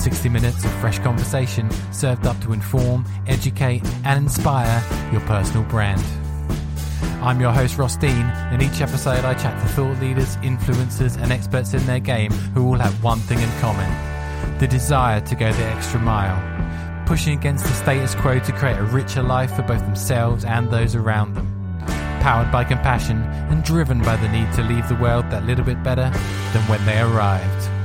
60 minutes of fresh conversation served up to inform, educate, and inspire your personal brand. I'm your host, Ross Dean, and each episode I chat to thought leaders, influencers, and experts in their game who all have one thing in common the desire to go the extra mile, pushing against the status quo to create a richer life for both themselves and those around them powered by compassion and driven by the need to leave the world that little bit better than when they arrived.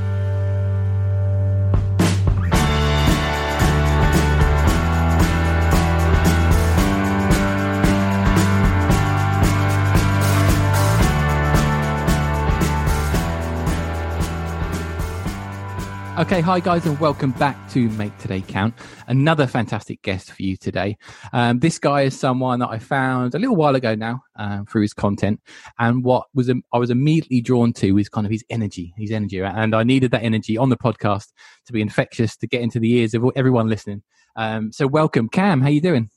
Okay, hi guys, and welcome back to Make Today Count. Another fantastic guest for you today. Um, this guy is someone that I found a little while ago now um, through his content, and what was um, I was immediately drawn to was kind of his energy, his energy, and I needed that energy on the podcast to be infectious to get into the ears of everyone listening. Um, so, welcome, Kam. How you doing?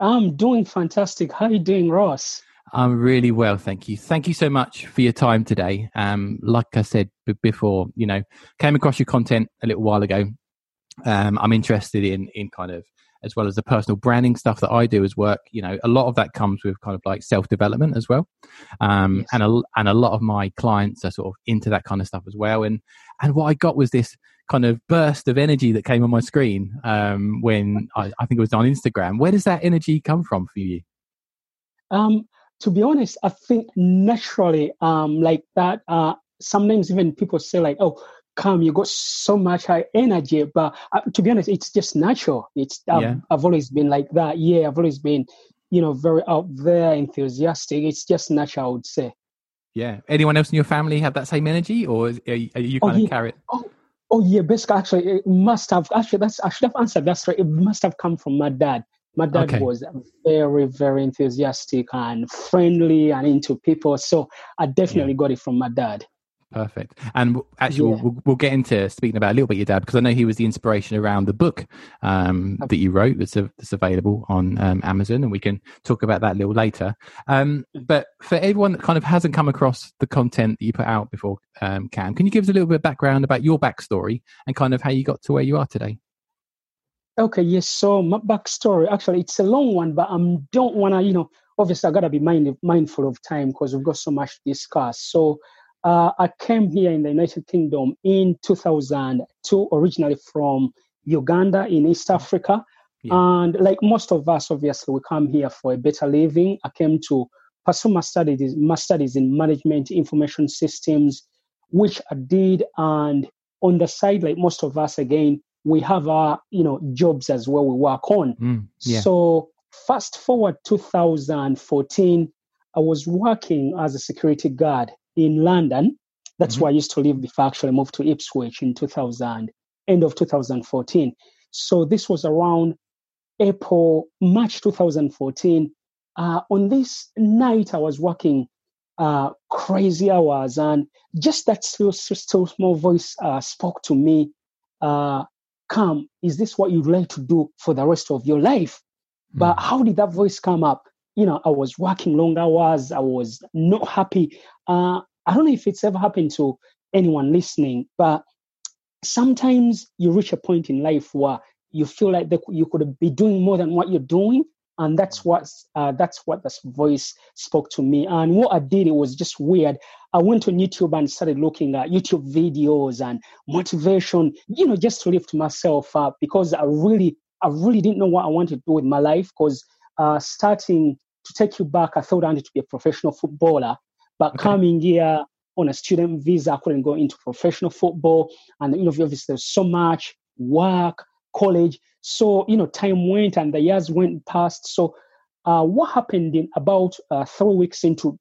I'm doing fantastic. How you doing, Ross? I'm really well, thank you. Thank you so much for your time today. Um, like I said b- before, you know, came across your content a little while ago. Um, I'm interested in in kind of as well as the personal branding stuff that I do as work. You know, a lot of that comes with kind of like self development as well, um, yes. and a and a lot of my clients are sort of into that kind of stuff as well. And and what I got was this kind of burst of energy that came on my screen um, when I, I think it was on Instagram. Where does that energy come from for you? Um, to be honest, I think naturally, um, like that, uh, sometimes even people say like, "Oh, Kam, you got so much high energy," but uh, to be honest, it's just natural. It's um, yeah. I've always been like that. Yeah, I've always been, you know, very out there, enthusiastic. It's just natural, I would say. Yeah. Anyone else in your family have that same energy, or are you, are you kind oh, of yeah. carry it? Oh, oh yeah, basically, actually, it must have. Actually, that's I should have answered. That's right. It must have come from my dad. My dad okay. was very, very enthusiastic and friendly and into people. So I definitely yeah. got it from my dad. Perfect. And actually, yeah. we'll, we'll, get into speaking about a little bit your dad because I know he was the inspiration around the book um, that you wrote that's, a, that's available on um, Amazon, and we can talk about that a little later. Um, mm. but for everyone that kind of hasn't come across the content that you put out before, um, Kam, can you give us a little bit of background about your backstory and kind of how you got to where you are today? Okay, yes. So my backstory, actually, it's a long one, but I um, don't want to, you know, obviously I got to be mind, mindful of time because we've got so much to discuss. So uh, I came here in the United Kingdom in 2002, originally from Uganda in East Africa. Yeah. And like most of us, obviously, we come here for a better living. I came to pursue my studies, my studies in management information systems, which I did. And on the side, like most of us, again, we have our you know jobs as well we work on. Mm, yeah. so fast forward 2014 i was working as a security guard in london. That's mm-hmm. where i used to live before i actually moved to ipswich in 2000 end of 2014 so this was around april march 2014 uh, on this night i was working uh, crazy hours and just that still, still small voice uh, spoke to me. Uh, Kam, is this what you'd like to do for the rest of your life? Mm. But how did that voice come up? You know, I was working long hours, I was not happy. Uh, I don't know if it's ever happened to anyone listening, but sometimes you reach a point in life where you feel like you could be doing more than what you're doing and that's what uh, that's what this voice spoke to me. And what i did it was just weird. I went on youtube and started looking at youtube videos and motivation you know just to lift myself up because i really i really didn't know what i wanted to do with my life because uh, starting to take you back i thought i wanted to be a professional footballer. But okay. coming here on a student visa i couldn't go into professional football. And you know obviously there's so much work college so, you know, time went and the years went past. So, uh, what happened in about uh, three weeks into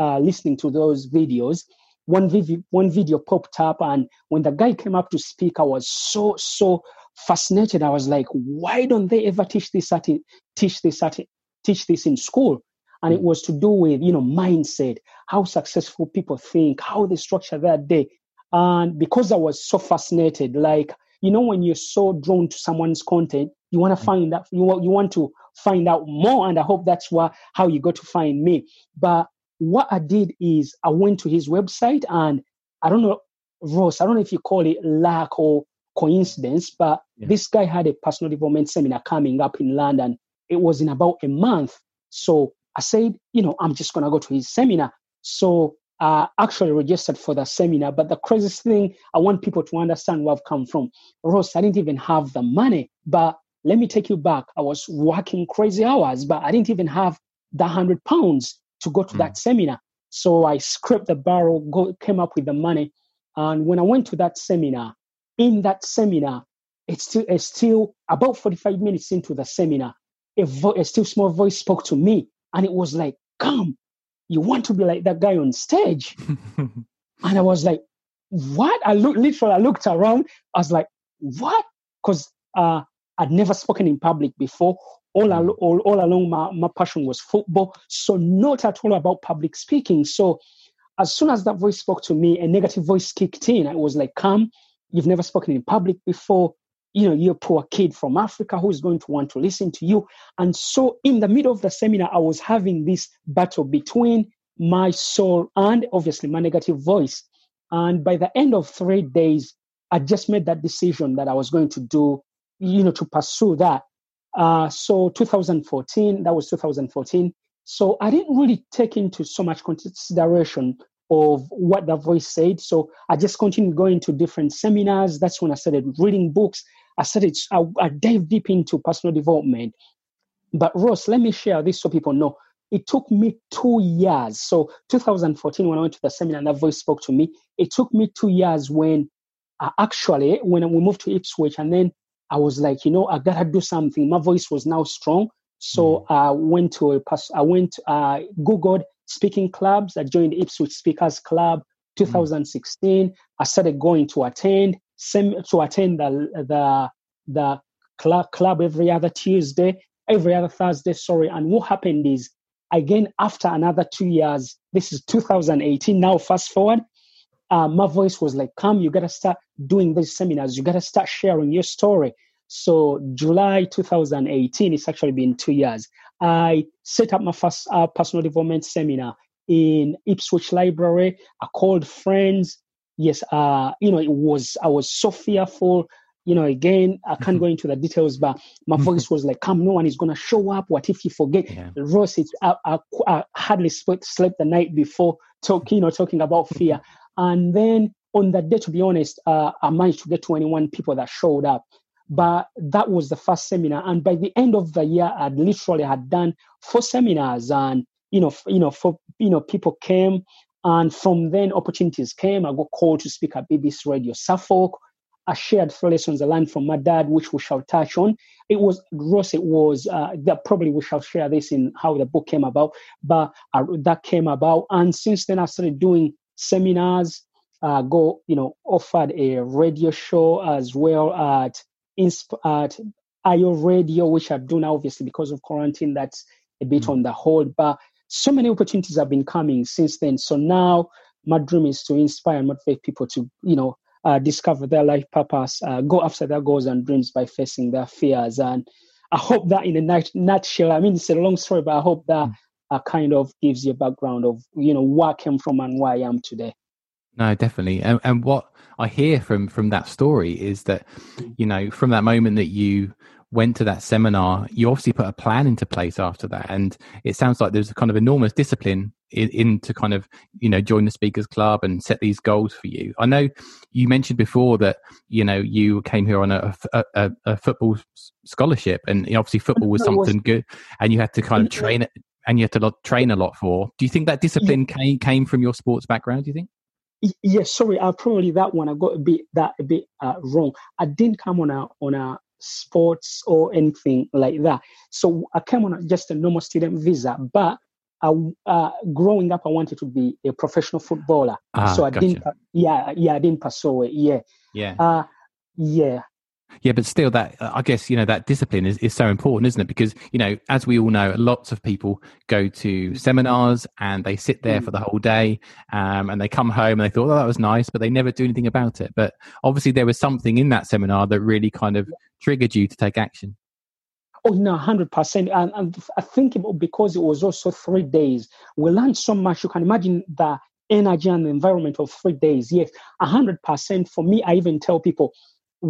uh, listening to those videos, one video, one video popped up, and when the guy came up to speak, I was so so fascinated. I was like, why don't they ever teach this at teach this at teach this in school? And it was to do with you know mindset, how successful people think, how they structure their day. And because I was so fascinated, like you know when you're so drawn to someone's content you want to mm. find out you want, you want to find out more and i hope that's what, how you got to find me but what i did is i went to his website and i don't know Ross, I don't know if you call it luck or coincidence, but yeah. this guy had a personal development seminar coming up in London. It was in about a month. So I said, you know, I'm just going to go to his seminar. So I actually registered for the seminar. But the craziest thing, I want people to understand where I've Kam from. Ross, I didn't even have the money, but let me take you back. I was working crazy hours, but I didn't even have the hundred pounds to go to mm. that seminar. So I scraped the barrel, go, came up with the money. And when I went to that seminar, in that seminar, it's still, it's still about 45 minutes into the seminar, a, vo- a still small voice spoke to me. And it was like, come, you want to be like that guy on stage. and I was like, what? I looked, literally, I looked around. I was like, what? Because uh, I'd never spoken in public before. All, mm. all, all along, my, my passion was football. So, not at all about public speaking. So, as soon as that voice spoke to me, a negative voice kicked in. I was like, Kam, you've never spoken in public before you know, you're a poor kid from Africa who is going to want to listen to you. And so, in the middle of the seminar, I was having this battle between my soul and obviously my negative voice. And by the end of three days, I just made that decision that I was going to do, you know, to pursue that. Uh, so 2014, that was 2014. So I didn't really take into so much consideration of what the voice said. So I just continued going to different seminars. That's when I started reading books. I started, I, I dive deep into personal development. But Ross, let me share this so people know. It took me two years. So 2014, when I went to the seminar and that voice spoke to me, it took me two years when I actually, when we moved to Ipswich, and then I was like, you know, I gotta do something. My voice was now strong. So mm. I went to a, I went, uh, Googled speaking clubs. I joined Ipswich Speakers Club 2016. Mm. I started going to attend same to attend the the the club club every other Tuesday, every other Thursday. Sorry. And what happened is again after another two years. This is 2018. Now fast forward. Uh, my voice was like, "Kam, you gotta start doing these seminars. You gotta start sharing your story." So July 2018, it's actually been two years. I set up my first uh, personal development seminar in Ipswich Library. I called friends. Yes, uh, you know, it was I was so fearful. You know, again, I can't go into the details, but my voice was like, "Kam, no one is gonna show up. What if you forget?" Yeah. Ross, it's I, I, I hardly slept, slept the night before talking, you know, talking about fear. And then on that day, to be honest, uh, I managed to get 21 people that showed up. But that was the first seminar, and by the end of the year, I literally had done four seminars, and you know, you know, for you know, people came, and from then opportunities came. I got called to speak at BBC Radio Suffolk. I shared three lessons I learned from my dad, which we shall touch on. It was Ross. It was uh, that probably we shall share this in how the book came about, but uh, that came about, and since then I started doing seminars. Uh, go, you know, offered a radio show as well at insp- at IO radio, which I do now, obviously, because of quarantine, that's a bit mm on the hold. But so many opportunities have been coming since then. So now my dream is to inspire and motivate people to, you know, uh, discover their life purpose, uh, go after their goals and dreams by facing their fears. And I hope that in a nutshell, I mean, it's a long story, but I hope that mm. uh, kind of gives you a background of, you know, where I came from and where I am today. No, definitely. And, and what I hear from from that story is that, you know, from that moment that you went to that seminar, you obviously put a plan into place after that, and it sounds like there's a kind of enormous discipline in, in to kind of you know join the speakers club and set these goals for you. I know you mentioned before that you know you came here on a, a, a football scholarship, and obviously football was something good, and you had to kind of train it. And you had to train a lot for. Do you think that discipline came came from your sports background? Do you think? yes, sorry, I probably that one I got a bit that a bit uh, wrong. I didn't come on a on a sports or anything like that. So I came on a, just a normal student visa, but I, uh, growing up, I wanted to be a professional footballer. Ah, so I gotcha. didn't, yeah, yeah, I didn't pursue it. Yeah, yeah, uh, yeah. Yeah, but still, that I guess you know that discipline is, is so important, isn't it? Because you know, as we all know, lots of people go to seminars and they sit there for the whole day, um, and they come home and they thought, "Oh, that was nice," but they never do anything about it. But obviously, there was something in that seminar that really kind of triggered you to take action. Oh no, hundred percent. And, and I think because it was also three days, we learned so much. You can imagine the energy and the environment of three days. Yes, hundred percent. For me, I even tell people,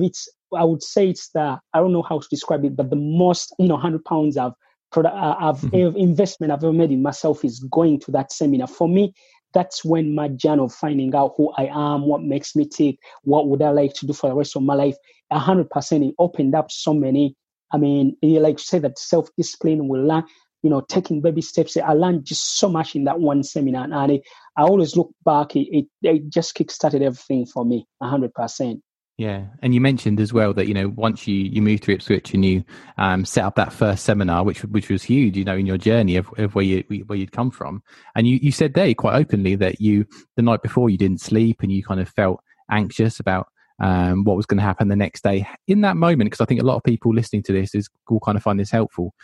it's I would say it's the I don't know how to describe it, but the most you know hundred pounds I've uh, I've mm-hmm. investment I've ever made in myself is going to that seminar. For me, that's when my journey of finding out who I am, what makes me tick, what would I like to do for the rest of my life, hundred percent. It opened up so many. I mean, you like say that self discipline will learn. You know, taking baby steps. I learned just so much in that one seminar, and it, I always look back. It, it, it just kickstarted everything for me, hundred percent. Yeah, and you mentioned as well that you know once you you moved to Ipswich and you um, set up that first seminar, which which was huge, you know, in your journey of, of where you where you'd come from, and you you said there quite openly that you the night before you didn't sleep and you kind of felt anxious about um, what was going to happen the next day. In that moment, because I think a lot of people listening to this is will kind of find this helpful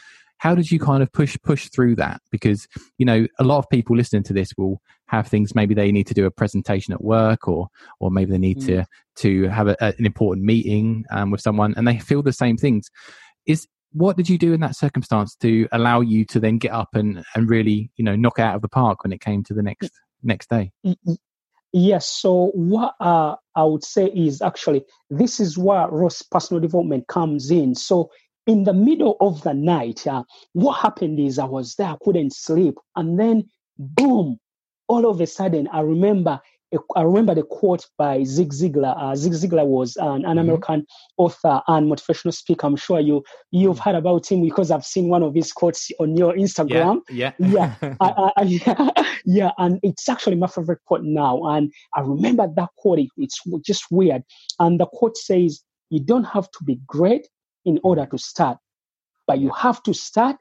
how did you kind of push push through that? Because you know a lot of people listening to this will have things maybe they need to do a presentation at work or or maybe they need mm. to to have a, an important meeting um, with someone and they feel the same things. Is what did you do in that circumstance to allow you to then get up and and really you know knock out of the park when it came to the next next day? Yes so what uh, i would say is actually this is where ross personal development comes in. So in the middle of the night, uh, what happened is I was there, I couldn't sleep. And then, boom, all of a sudden, I remember I remember the quote by Zig Ziglar. Uh, Zig Ziglar was an, an mm-hmm. American author and motivational speaker. I'm sure you you've heard about him because I've seen one of his quotes on your Instagram. Yeah, yeah, yeah, I, I, yeah, yeah. And it's actually my favorite quote now. And I remember that quote. It's just weird. And the quote says, "You don't have to be great in order to start. But you have to start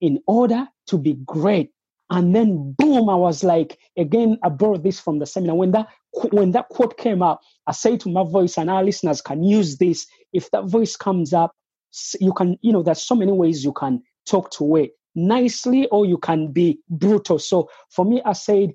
in order to be great. And then boom, I was like, again, I borrowed this from the seminar. When that when that quote came out, I say to my voice, and our listeners can use this. If that voice comes up, you can, you know, there's so many ways you can talk to it nicely or you can be brutal. So for me, I said,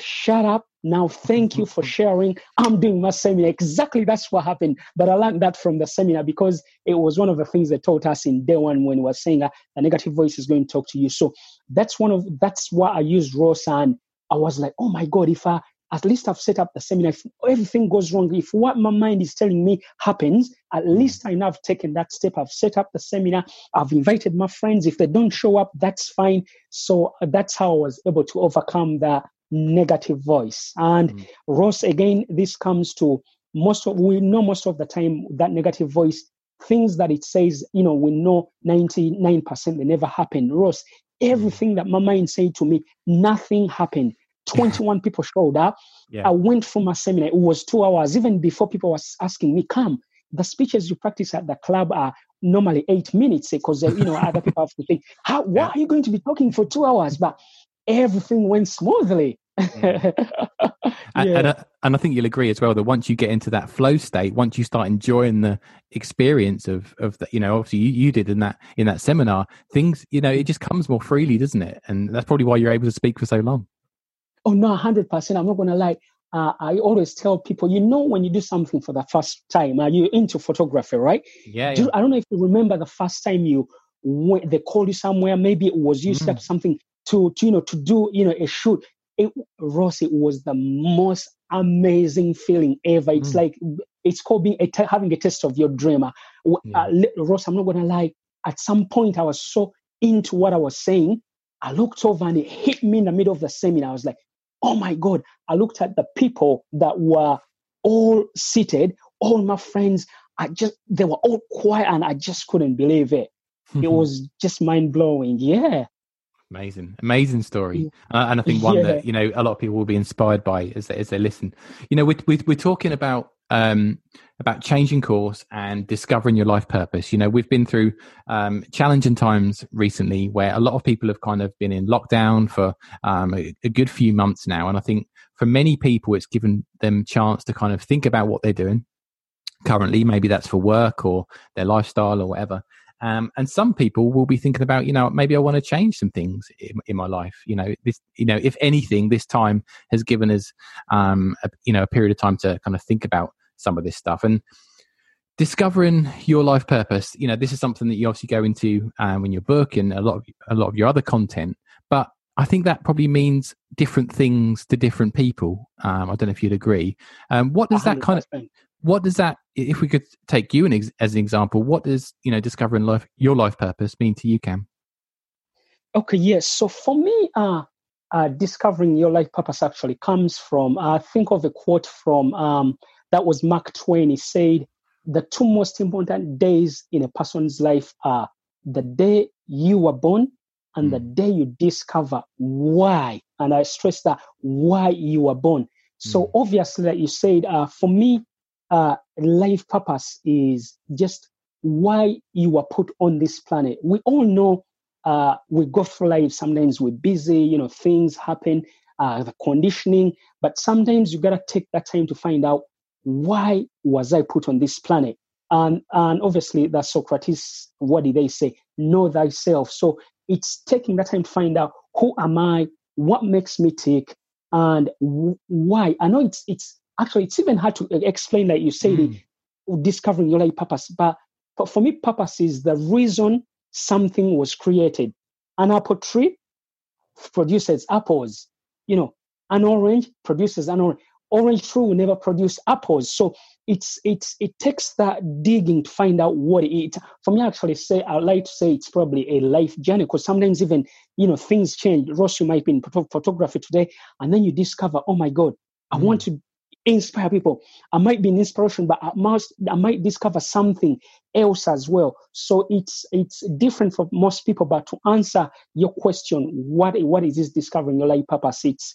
shut up now, thank you for sharing. I'm doing my seminar. Exactly that's what happened. But I learned that from the seminar because it was one of the things they taught us in day one when we were saying uh, a negative voice is going to talk to you. So that's one of that's why I used Ross and I was like, oh my God, if I at least I've set up the seminar. If everything goes wrong, if what my mind is telling me happens, at least I know I've taken that step. I've set up the seminar. I've invited my friends. If they don't show up, that's fine. So that's how I was able to overcome the negative voice. And mm. Ross, again, this comes to most of, we know most of the time that negative voice, things that it says, you know, we know 99% they never happen. Ross, mm. everything that my mind said to me, nothing happened. 21 people showed up. Yeah. I went for my seminar. It was two hours. Even before people was asking me, Kam, the speeches you practice at the club are normally eight minutes eh, because eh, you know other people have to think how why yeah. are you going to be talking for two hours but everything went smoothly. yeah. and, and, uh, and, I think you'll agree as well that once you get into that flow state, once you start enjoying the experience of of the, you know, obviously you, you did in that in that seminar, things you know, it just comes more freely, doesn't it? And that's probably why you're able to speak for so long. Oh no, hundred percent. I'm not gonna lie. Uh, I always tell people, you know, when you do something for the first time, are you into photography, right? Yeah. Do, I don't know if you remember the first time you went, they called you somewhere. Maybe it was you mm. something to, to you know to do you know a shoot. It, Ross, it was the most amazing feeling ever. It's mm. like it's called being a having a taste of your dream. Uh, yeah. Uh, Ross, I'm not gonna lie. At some point, I was so into what I was saying. I looked over and it hit me in the middle of the seminar. I was like, oh my God. I looked at the people that were all seated, all my friends. I just, they were all quiet and I just couldn't believe it. it was just mind blowing. Yeah. Amazing, amazing story, uh, and I think one yeah. that you know a lot of people will be inspired by as they, as they listen. You know, we're we're, we're talking about um, about changing course and discovering your life purpose. You know, we've been through um, challenging times recently where a lot of people have kind of been in lockdown for um, a, a, good few months now, and I think for many people, it's given them chance to kind of think about what they're doing currently. Maybe that's for work or their lifestyle or whatever, um, and some people will be thinking about, you know, maybe I want to change some things in, in, my life. You know, this, you know, if anything, this time has given us, um, a, you know, a period of time to kind of think about some of this stuff and discovering your life purpose. You know, this is something that you obviously go into um, in your book and a lot of a lot of your other content. But I think that probably means different things to different people. Um, I don't know if you'd agree. Um, what does that kind of what does that if we could take you an as an example what does you know discovering life your life purpose mean to you kam okay yes so for me uh, uh discovering your life purpose actually comes from i uh, think of a quote from um that was mark twain he said the two most important days in a person's life are the day you were born and mm. the day you discover why and i stress that why you were born so mm. obviously that you said uh, for me uh, life purpose is just why you were put on this planet. We all know uh, we go through life. Sometimes we're busy, you know, things happen, uh, the conditioning, but sometimes you gotta take that time to find out why was I put on this planet. And and obviously that Socrates, what did they say? Know thyself. So it's taking that time to find out who am I, what makes me tick, and why. I know it's it's actually it's even hard to explain like you say mm. discovering your life purpose. But, but for me purpose is the reason something was created. An apple tree produces apples you know an orange produces an orange. Orange tree will never produce apples. So it's it's it takes that digging to find out what it is. For me actually say i like to say it's probably a life journey because sometimes even you know things change. Ross you might be in photography today and then you discover oh my god i mm. want to inspire people. I might be an inspiration, but I must I might discover something else as well. So it's it's different for most people. But to answer your question, what what is this discovering your life purpose? It's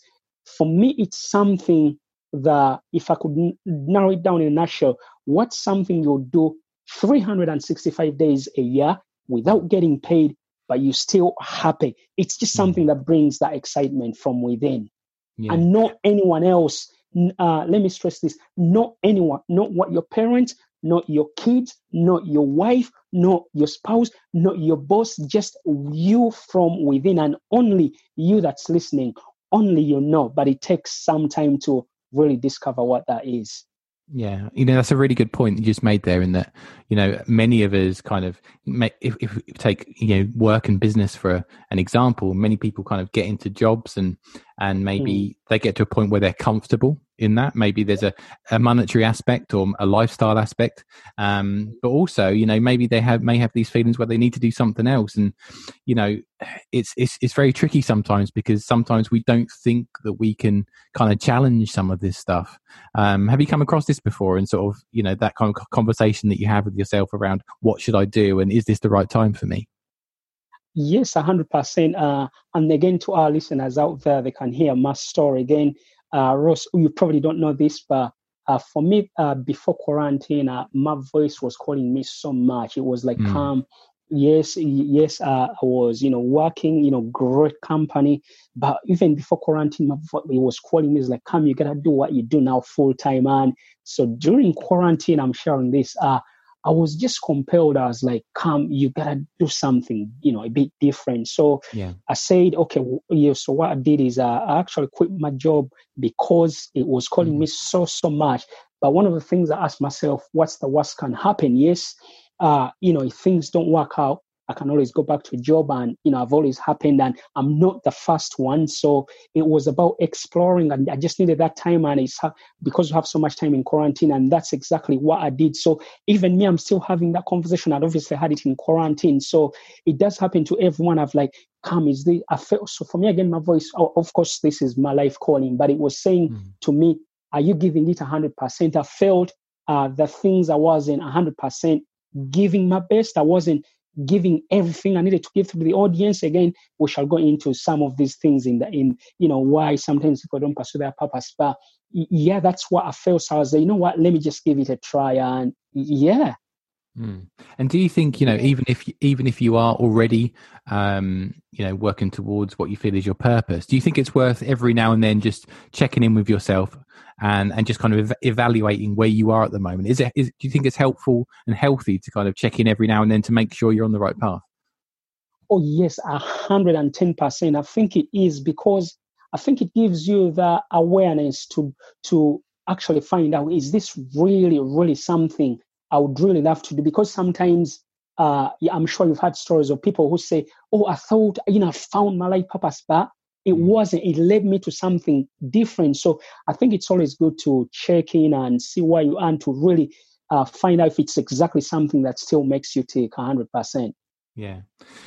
for me, it's something that if I could narrow it down in a nutshell, what's something you'll do 365 days a year without getting paid, but you're still happy. It's just mm-hmm. something that brings that excitement from within. Yeah. And not anyone else uh, let me stress this not anyone, not what your parents, not your kids, not your wife, not your spouse, not your boss, just you from within, and only you that's listening, only you know. But it takes some time to really discover what that is. Yeah, you know that's a really good point you just made there. In that, you know, many of us kind of make, if, if take you know work and business for an example, many people kind of get into jobs and and maybe mm. they get to a point where they're comfortable in that. Maybe there's a, a monetary aspect or a lifestyle aspect, um, but also you know maybe they have may have these feelings where they need to do something else, and you know it's it's it's very tricky sometimes because sometimes we don't think that we can kind of challenge some of this stuff. Um, have you come across this before, and sort of you know that kind of conversation that you have with yourself around what should I do and is this the right time for me? Yes, 100%. Uh, and again, to our listeners out there, they can hear my story again. Uh, Ross, you probably don't know this, but uh, for me, uh, before quarantine, uh, my voice was calling me so much. It was like, mm. um, yes, yes, uh, I was, you know, working, you know, great company. But even before quarantine, my voice it was calling me, it's like, Kam, you gotta do what you do now full time. And so during quarantine, I'm sharing this. Uh, I was just compelled. I was like, Kam, you gotta do something, you know, a bit different. So yeah. I said, okay, yeah. So what I did is uh, I actually quit my job because it was calling mm-hmm. me so, so much. But one of the things I asked myself, what's the worst can happen? Yes, uh, you know, if things don't work out, I can always go back to a job and, you know, I've always happened and I'm not the first one. So it was about exploring and I just needed that time and it's because we have so much time in quarantine and that's exactly what I did. So even me, I'm still having that conversation. I'd obviously had it in quarantine. So it does happen to everyone. I've like, Kam, is the, I felt, so for me again, my voice, oh, of course, this is my life calling, but it was saying mm. to me, are you giving it 100%? I felt uh, the things I wasn't 100% giving my best. I wasn't giving everything I needed to give to the audience. Again, we shall go into some of these things in the in you know why sometimes people don't pursue their purpose. But yeah, that's what I felt. So I was like, you know what, let me just give it a try. And yeah. Mm. And do you think you know even if even if you are already um, you know working towards what you feel is your purpose, do you think it's worth every now and then just checking in with yourself and and just kind of ev- evaluating where you are at the moment? Is it is, do you think it's helpful and healthy to kind of check in every now and then to make sure you're on the right path? Oh yes, a hundred and ten percent. I think it is because I think it gives you the awareness to to actually find out is this really really something I would really love to do because sometimes uh, yeah, I'm sure you've had stories of people who say, "Oh, I thought you know I found my life purpose, but it wasn't. It led me to something different. So i think it's always good to check in and see where you are and to really uh, find out if it's exactly something that still makes you take 100% yeah.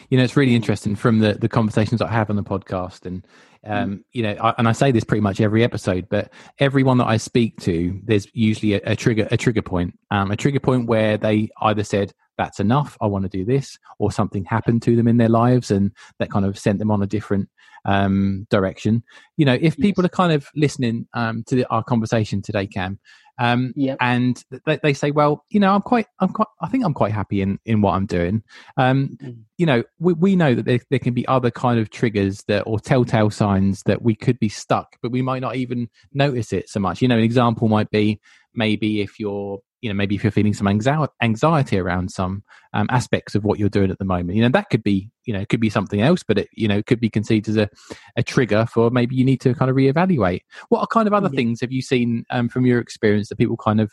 You know it's really interesting from the the conversations i have on the podcast and um mm. you know I, and i say this pretty much every episode but everyone that i speak to there's usually a, a trigger a trigger point um a trigger point where they either said that's enough i want to do this or something happened to them in their lives and that kind of sent them on a different um, direction you know if people yes. are kind of listening um, to the, our conversation today kam um, yep. and they, they, say well you know i'm quite i'm quite i think i'm quite happy in in what i'm doing um, mm. you know we, we know that there, there can be other kind of triggers that or telltale signs that we could be stuck but we might not even notice it so much you know an example might be maybe if you're you know maybe if you're feeling some anxiety around some um, aspects of what you're doing at the moment you know that could be you know it could be something else but it you know could be conceived as a, a trigger for maybe you need to kind of reevaluate. What are kind of other yeah. things have you seen um, from your experience that people kind of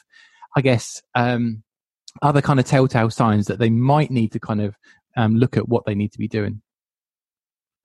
i guess um, other kind of telltale signs that they might need to kind of um, look at what they need to be doing?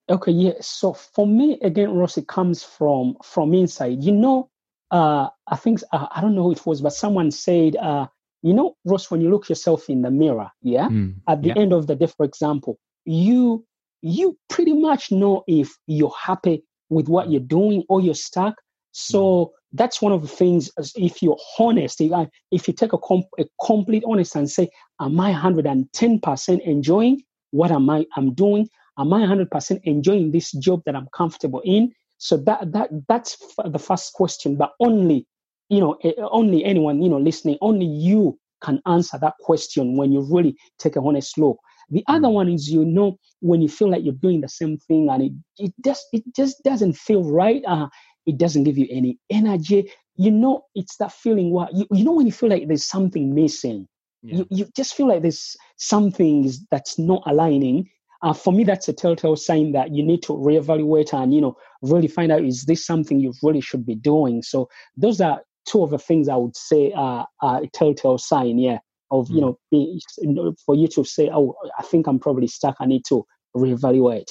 Okay yeah so for me again ross it comes from from inside. You know uh, I think uh, I don't know who it was, but someone said, uh, you know, Ross, when you look yourself in the mirror, yeah, mm, at the yeah. end of the day, for example, you you pretty much know if you're happy with what you're doing or you're stuck. So mm. that's one of the things. If you're honest, if, if you take a, comp, a complete honest and say, "Am I 110 percent enjoying what am I I'm doing? Am I 100 percent enjoying this job that I'm comfortable in?" So that that that's the first question. But only you know eh, only anyone you know listening, only you can answer that question when you really take a honest look. The other mm. one is you know when you feel like you're doing the same thing and it it just it just doesn't feel right. Uh, it doesn't give you any energy. You know, it's that feeling what you, you know when you feel like there's something missing. Yeah. You, you just feel like there's something that's not aligning uh, for me, that's a telltale sign that you need to reevaluate and you know really find out is this something you really should be doing. So those are two of the things I would say are, are a telltale sign, yeah, of you mm. know for you to say, oh, I think I'm probably stuck. I need to reevaluate.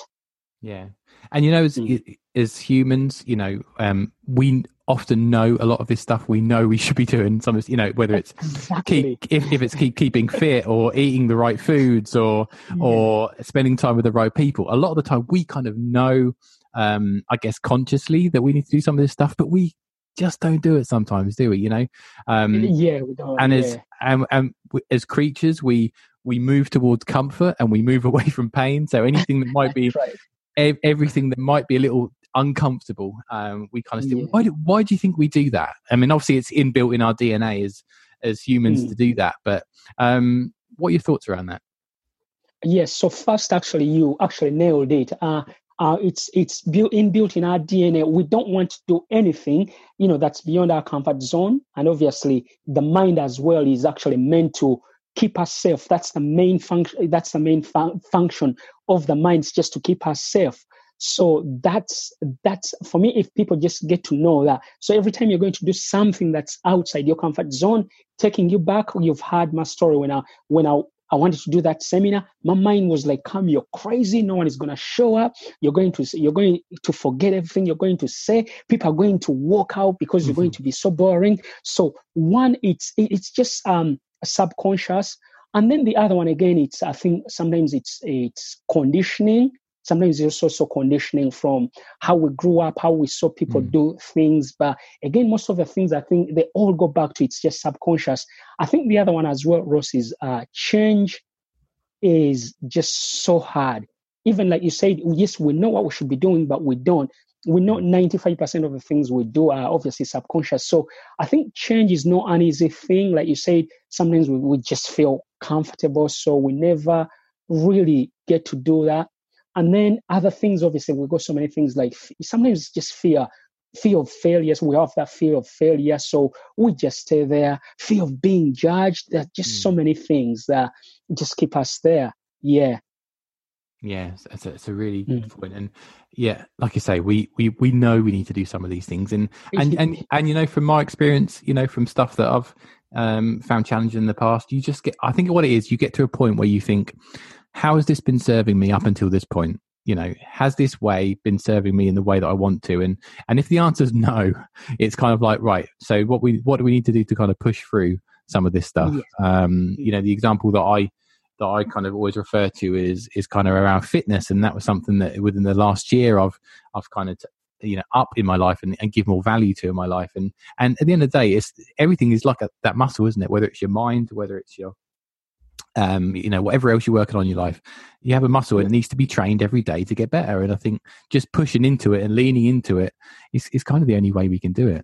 Yeah, and you know, as, mm. as humans, you know, um, we often know a lot of this stuff we know we should be doing some you know whether it's exactly. keep if, if it's keep keeping fit or eating the right foods or yeah. or spending time with the right people a lot of the time we kind of know um i guess consciously that we need to do some of this stuff but we just don't do it sometimes do we you know um yeah we don't and yeah. as and, and as creatures we we move towards comfort and we move away from pain so anything that might be right. everything that might be a little uncomfortable, um, we kind of yeah. why, do, why do you think we do that? I mean, obviously, it's inbuilt in our DNA as as humans mm. to do that. But um, what are your thoughts around that? Yes. So first, actually, you actually nailed it. Uh, uh, it's it's built inbuilt in our DNA. We don't want to do anything, you know, that's beyond our comfort zone. And obviously, the mind as well is actually meant to keep us safe. That's the main function. That's the main fun- function of the mind, is just to keep us safe. So that's that's for me. If people just get to know that, so every time you're going to do something that's outside your comfort zone, taking you back. You've heard my story when I when I I wanted to do that seminar. My mind was like, "Kam, you're crazy. No one is going to show up. You're going to you're going to forget everything you're going to say. People are going to walk out because mm-hmm. you're going mm-hmm. to be so boring." So one, it's it's just um subconscious, and then the other one again, it's I think sometimes it's it's conditioning sometimes it's also conditioning from how we grew up, how we saw people mm. do things. But again, most of the things I think they all go back to it's just subconscious. I think the other one as well, Ross, is uh, change is just so hard. Even like you said, yes, we know what we should be doing, but we don't. We know 95% of the things we do are obviously subconscious. So I think change is not an easy thing. Like you said, sometimes we, we just feel comfortable. So we never really get to do that. And then other things, obviously, we've got so many things like sometimes just fear, fear of failures. We have that fear of failure. So we just stay there. Fear of being judged. There's just mm. so many things that just keep us there. Yeah. Yeah, it's a, it's a really good mm. point. And yeah, like you say, we, we, we know we need to do some of these things. And, and, and, and, you know, from my experience, you know, from stuff that I've um, found challenging in the past, you just get, I think what it is, you get to a point where you think, how has this been serving me up until this point? you know has this way been serving me in the way that i want to? And and if the answer is no it's kind of like right so what we what do we need to do to kind of push through some of this stuff? Um you know the example that i that i kind of always refer to is is kind of around fitness. And that was something that within the last year i've i've kind of you know up in my life and, and give more value to in my life. And and at the end of the day it's everything is like a, that muscle isn't it? Whether it's your mind whether it's your um, you know, whatever else you're working on in your life, you have a muscle and it needs to be trained every day to get better. And I think just pushing into it and leaning into it is, is kind of the only way we can do it.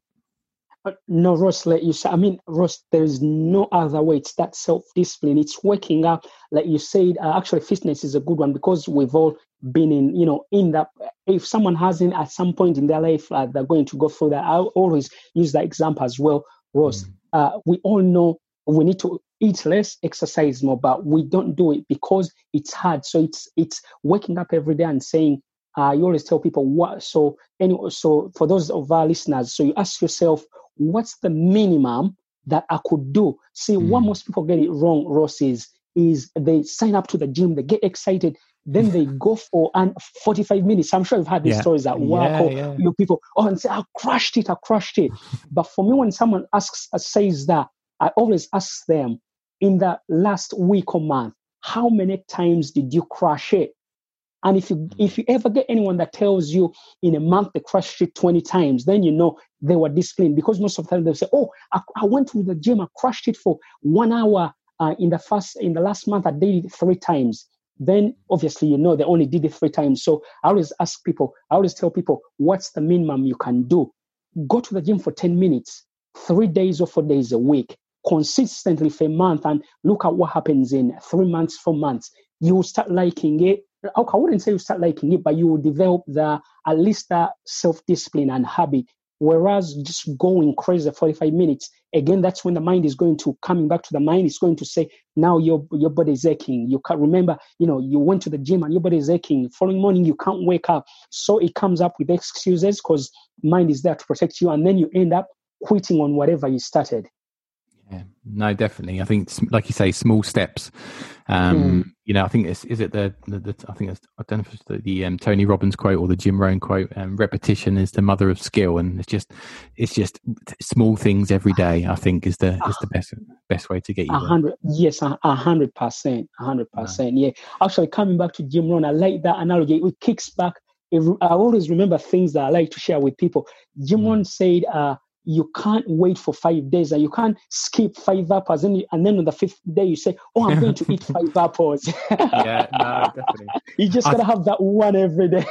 But no, Ross, like you said, I mean, Ross, there's no other way. It's that self discipline. It's waking up, like you said. Uh, actually, fitness is a good one because we've all been in, you know, in that. If someone hasn't at some point in their life, uh, they're going to go through that. I always use that example as well, Ross. Mm. Uh, we all know we need to eat less, exercise more, but we don't do it because it's hard. So it's it's waking up every day and saying, uh, you always tell people what. So anyway, so for those of our listeners, so you ask yourself, what's the minimum that I could do? See, mm. what most people get it wrong, Ross, is is they sign up to the gym, they get excited, then they go for an 45 minutes. I'm sure you've had these yeah. stories at work yeah, or yeah. you know, people, oh, and say, I crushed it, I crushed it. but for me, when someone asks, says that, I always ask them in the last week or month, how many times did you crush it? And if you if you ever get anyone that tells you in a month they crushed it 20 times, then you know they were disciplined because most of the time they'll say, Oh, I, I went to the gym, I crushed it for one hour uh, in the first in the last month, I did it three times. Then obviously you know they only did it three times. So I always ask people, I always tell people, what's the minimum you can do? Go to the gym for 10 minutes, three days or four days a week consistently for a month and look at what happens in three months, four months, you will start liking it. Okay, I wouldn't say you start liking it, but you will develop the at least that self-discipline and habit. Whereas just going crazy 45 minutes, again, that's when the mind is going to coming back to the mind. It's going to say, now your your body is aching. You can't remember, you know, you went to the gym and your body is aching. Following morning, you can't wake up. So it comes up with excuses because mind is there to protect you, and then you end up quitting on whatever you started. Yeah, no, definitely. I think, like you say, small steps. Um, mm. You know, I think it's is it the, the, the I think it's I don't know if it's the, the um, Tony Robbins quote or the Jim Rohn quote. Um, repetition is the mother of skill, and it's just it's just small things every day. I think is the is the best best way to get you. A hundred, yes, a hundred percent, a hundred percent. Yeah, actually, coming back to Jim Rohn, I like that analogy. It kicks back. I always remember things that I like to share with people. Jim mm. Rohn said. Uh, you can't wait for five days and you can't skip five apples. And, and then on the fifth day you say oh i'm going to eat five apples. Yeah no definitely. You just gotta have that one every day.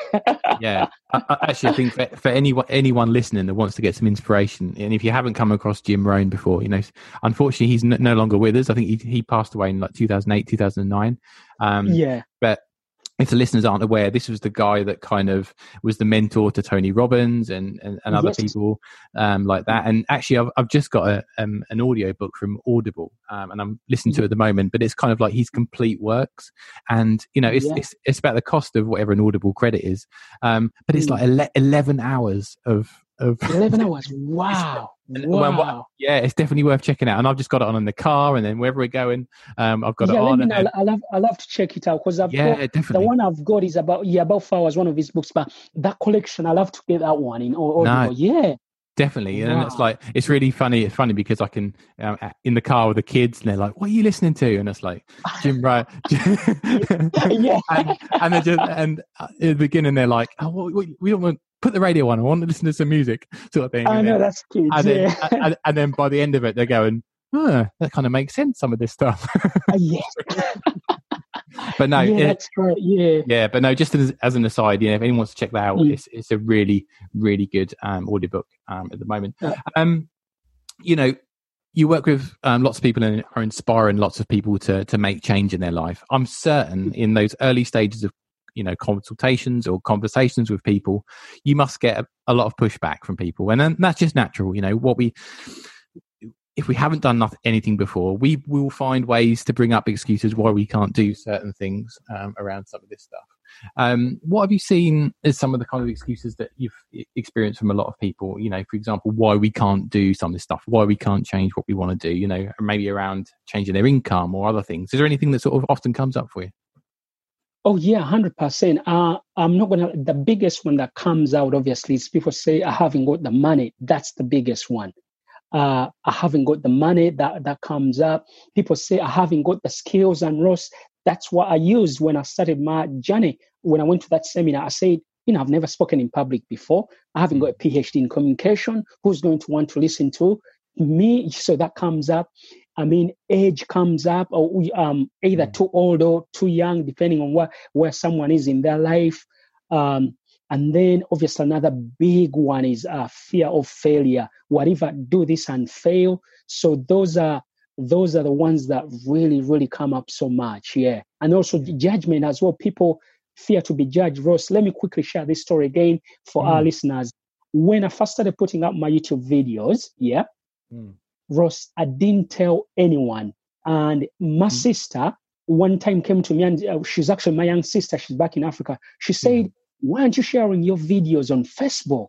Yeah I, I actually i think for, for anyone anyone listening that wants to get some inspiration and if you haven't come across jim rohn before you know unfortunately he's no, no longer with us. I think he, he passed away in like 2008 2009 um, yeah. but if the listeners aren't aware, this was the guy that kind of was the mentor to Tony Robbins and, and, and other yes. people um, like that. And actually, I've, I've just got a, um, an audio book from Audible um, and I'm listening to it at the moment, but it's kind of like his complete works. And, you know, it's, yeah. it's, it's, about the cost of whatever an Audible credit is. Um, but it's mm. like ele- 11 hours of, of 11 hours. Wow. Wow. yeah, it's definitely worth checking out. And I've just got it on in the car, and then wherever we're going, um, I've got yeah, it on. Me I love, I love to check it out because I've yeah, got, definitely. the one I've got is about yeah about four hours, one of his books, but that collection, I love to get that one in. Or, no. yeah, definitely and wow. it's like it's really funny it's funny because i can um, in the car with the kids and they're like what are you listening to and it's like jim right yeah and, and they're just and uh, at the beginning they're like oh we don't want put the radio on. I want to listen to some music, sort of thing. I know then, that's cute. And, yeah. then, and, and, then by the end of it, they're going, oh, that kind of makes sense. Some of this stuff. uh, yeah. but no, yeah, it, that's right. Yeah, yeah, but no. Just as, as, an aside, you know, if anyone wants to check that out, mm. it's it's a really really good um, audiobook um, at the moment. Yeah. Um, you know, you work with um, lots of people and are inspiring lots of people to to make change in their life. I'm certain mm. in those early stages of you know consultations or conversations with people you must get a, a lot of pushback from people and then that's just natural you know what we if we haven't done nothing, anything before, we will find ways to bring up excuses why we can't do certain things um, around some of this stuff. Um, what have you seen as some of the kind of excuses that you've experienced from a lot of people? You know, for example, why we can't do some of this stuff, why we can't change what we want to do, you know, maybe around changing their income or other things. Is there anything that sort of often comes up for you? Oh yeah, hundred percent. Uh, I'm not gonna. The biggest one that comes out, obviously, is people say I haven't got the money. That's the biggest one. Uh, I haven't got the money. That that comes up. People say I haven't got the skills and Ross. That's what I used when I started my journey. When I went to that seminar, I said, you know, I've never spoken in public before. I haven't got a PhD in communication. Who's going to want to listen to me? So that comes up. I mean, age comes up, or we um, either mm. too old or too young, depending on what where someone is in their life. Um, and then, obviously, another big one is uh, fear of failure. What if I do this and fail? So those are those are the ones that really, really come up so much. Yeah, and also judgment as well. People fear to be judged. Ross, let me quickly share this story again for mm. our listeners. When I first started putting up my YouTube videos, yeah, mm. Ross, I didn't tell anyone. And my mm. sister one time came to me, and uh, she's actually my young sister. She's back in Africa. She said, "Why aren't you sharing your videos on Facebook?"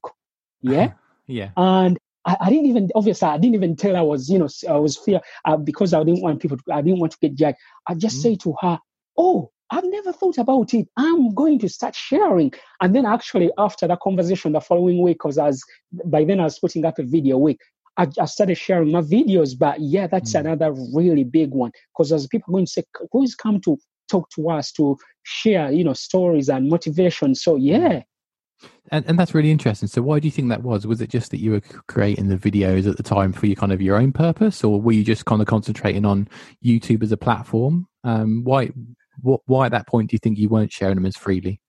Yeah, yeah. And I, I, didn't even obviously I didn't even tell I was you know I was fear uh, because I didn't want people to, I didn't want to get jacked. I just mm. say to her, "Oh, I've never thought about it. I'm going to start sharing." And then actually after that conversation the following week, because as by then I was putting up a video week, I, I, started sharing my videos. But yeah, that's mm. another really big one because as people are going to say, who's come to talk to us to share, you know, stories and motivation. So hmm. yeah. And, and that's really interesting. So why do you think that was? Was it just that you were creating the videos at the time for your kind of your own purpose, or were you just kind of concentrating on YouTube as a platform? Um, why, what, why at that point do you think you weren't sharing them as freely?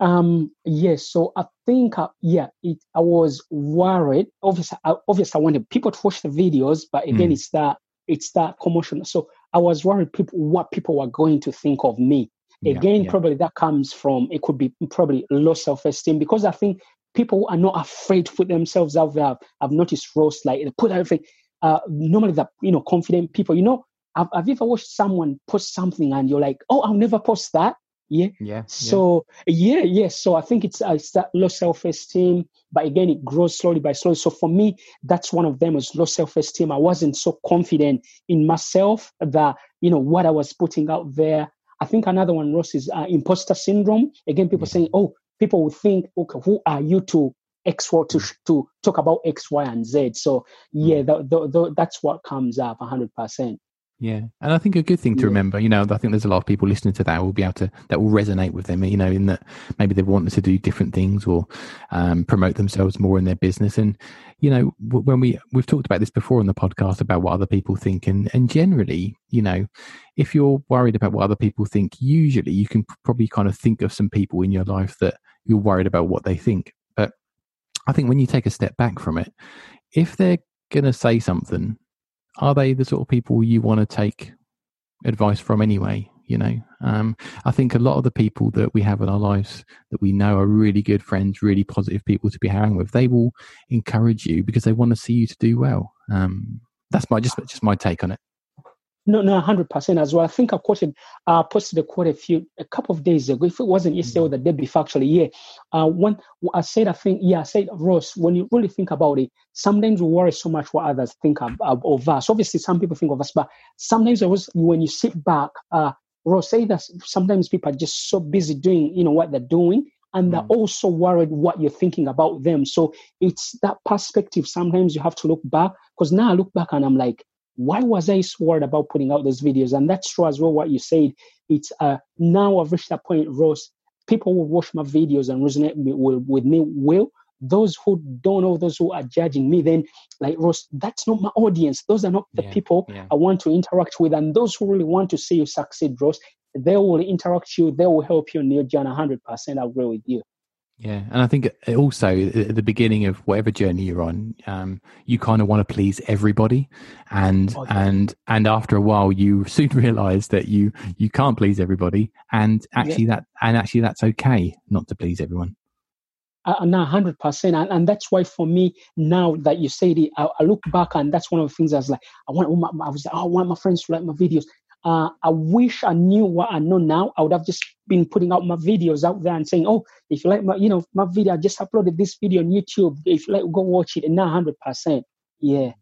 Um, yes, so I think, uh, yeah, it, I was worried. Obviously, I, obviously, I wanted people to watch the videos, but again, mm. it's that it's that commotion. So I was worried people what people were going to think of me. Again, yeah. probably that comes from it could be probably low self esteem because I think people are not afraid to put themselves out there. I've, I've noticed Ross like they put everything. Uh, normally, the you know confident people, you know, have, have you ever watched someone post something and you're like, oh, I'll never post that? Yeah. Yeah. So yeah, yeah. yeah. So I think it's, uh, it's that low self esteem, but again, it grows slowly by slowly. So for me, that's one of them is low self esteem. I wasn't so confident in myself that you know what I was putting out there. I think another one, Ross, is uh, imposter syndrome. Again, people yeah. saying, "Oh, people will think, okay, who are you to X to mm. to talk about X, Y, and Z?" So yeah, mm. the, the, the, that's what comes up hundred percent. Yeah, and I think a good thing to yeah. remember, you know, I think there's a lot of people listening to that will be able to that will resonate with them, you know, in that maybe they wanted to do different things or um, promote themselves more in their business. And you know, when we we've talked about this before on the podcast about what other people think, and and generally, you know, if you're worried about what other people think, usually you can probably kind of think of some people in your life that you're worried about what they think. But I think when you take a step back from it, if they're going to say something are they the sort of people you want to take advice from anyway? You know, um, I think a lot of the people that we have in our lives that we know are really good friends, really positive people to be hanging with. They will encourage you because they want to see you to do well. Um, that's my just just my take on it. No, no, hundred percent as well. I think I quoted, uh, posted a quote a few, a couple of days ago. If it wasn't yesterday or the day before, actually, yeah. Uh, one, I said, I think, yeah, I said, Ross, when you really think about it, sometimes we worry so much what others think of, of, of us. Obviously, some people think of us, but sometimes was when you sit back, uh, Ross, say that sometimes people are just so busy doing, you know, what they're doing, and they're mm. also worried what you're thinking about them. So it's that perspective. Sometimes you have to look back because now I look back and I'm like, why was I worried about putting out those videos? And that's true as well. What you said, it's uh, now I've reached that point, Ross. People will watch my videos and resonate with, with me. Will those who don't know, those who are judging me, then like Ross, that's not my audience. Those are not the yeah, people yeah. I want to interact with. And those who really want to see you succeed, Ross, they will interact you. They will help you in your journey. Hundred percent, I agree with you. Yeah, and I think also at the beginning of whatever journey you're on, um, you kind of want to please everybody, and okay. and and after a while, you soon realize that you you can't please everybody, and actually yeah. that and actually that's okay not to please everyone. Uh, no, hundred percent, and, and that's why for me now that you say it, I, I, look back and that's one of the things I was like, I want, I was like, oh, I want my friends to like my videos. Uh, I wish I knew what I know now. I would have just been putting out my videos out there and saying, "Oh, if you like my, you know, my video, I just uploaded this video on YouTube. If you like, go watch it." And now, hundred percent, yeah.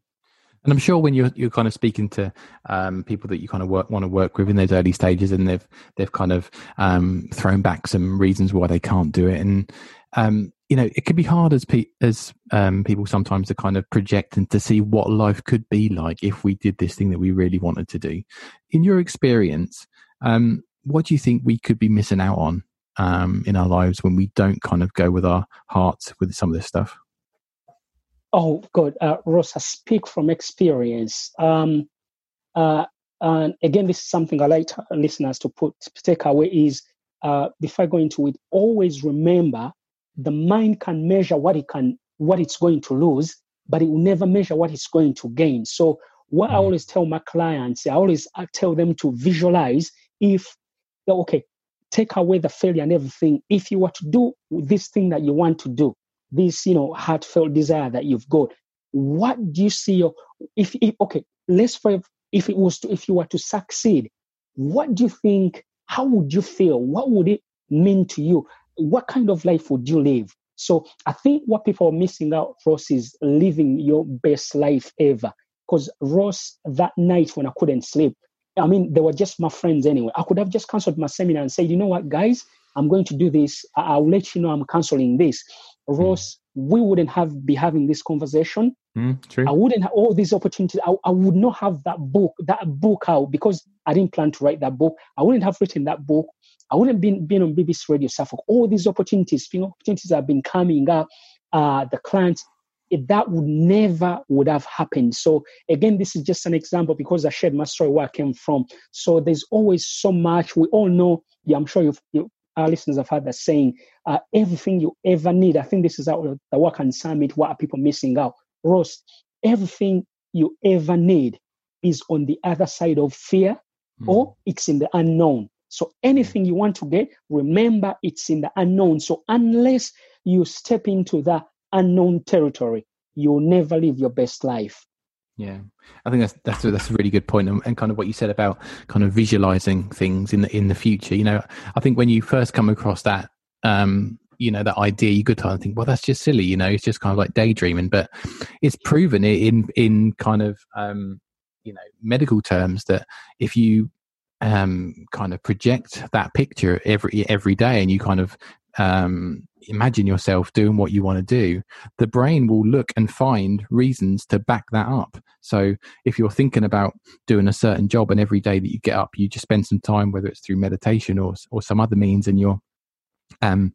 And I'm sure when you're you're kind of speaking to um, people that you kind of work want to work with in those early stages, and they've they've kind of um, thrown back some reasons why they can't do it, and um, you know it can be hard as pe- as um, people sometimes to kind of project and to see what life could be like if we did this thing that we really wanted to do. In your experience, um, what do you think we could be missing out on um, in our lives when we don't kind of go with our hearts with some of this stuff? Oh, good. Uh, Rosa, speak from experience. Um, uh, and again, this is something I like listeners to put take away is uh, before I go into it, always remember the mind can measure what it can, what it's going to lose, but it will never measure what it's going to gain. So, what I mm. always tell my clients, I always I tell them to visualize if, okay, take away the failure and everything. If you were to do this thing that you want to do, this you know heartfelt desire that you've got what do you see your if, if okay let's for if it was to, if you were to succeed what do you think how would you feel what would it mean to you what kind of life would you live so i think what people are missing out ross is living your best life ever because ross that night when i couldn't sleep i mean they were just my friends anyway i could have just cancelled my seminar and said you know what guys i'm going to do this i'll let you know i'm canceling this Ross, mm. we wouldn't have be having this conversation. Mm, I wouldn't have all these opportunities. I, I would not have that book, that book out because I didn't plan to write that book. I wouldn't have written that book. I wouldn't have been been on BBC Radio Suffolk. All these opportunities, you know, opportunities have been coming up. Uh, the clients, that would never would have happened. So again, this is just an example because I shared my story where I came from. So there's always so much. We all know. Yeah, I'm sure you've, you, our listeners have heard that saying, uh, everything you ever need. I think this is out of the work and summit. What are people missing out? Ross, everything you ever need is on the other side of fear mm. or it's in the unknown. So anything you want to get, remember it's in the unknown. So unless you step into the unknown territory, you'll never live your best life. Yeah, I think that's that's a, that's a really good point, and, and, kind of what you said about kind of visualizing things in the in the future. You know, I think when you first come across that, um, you know, that idea, you could kind of think, well, that's just silly. You know, it's just kind of like daydreaming, but it's proven in in kind of um, you know medical terms that if you um, kind of project that picture every every day, and you kind of um, imagine yourself doing what you want to do, the brain will look and find reasons to back that up. So if you're thinking about doing a certain job and every day that you get up, you just spend some time, whether it's through meditation or or some other means, and you're um,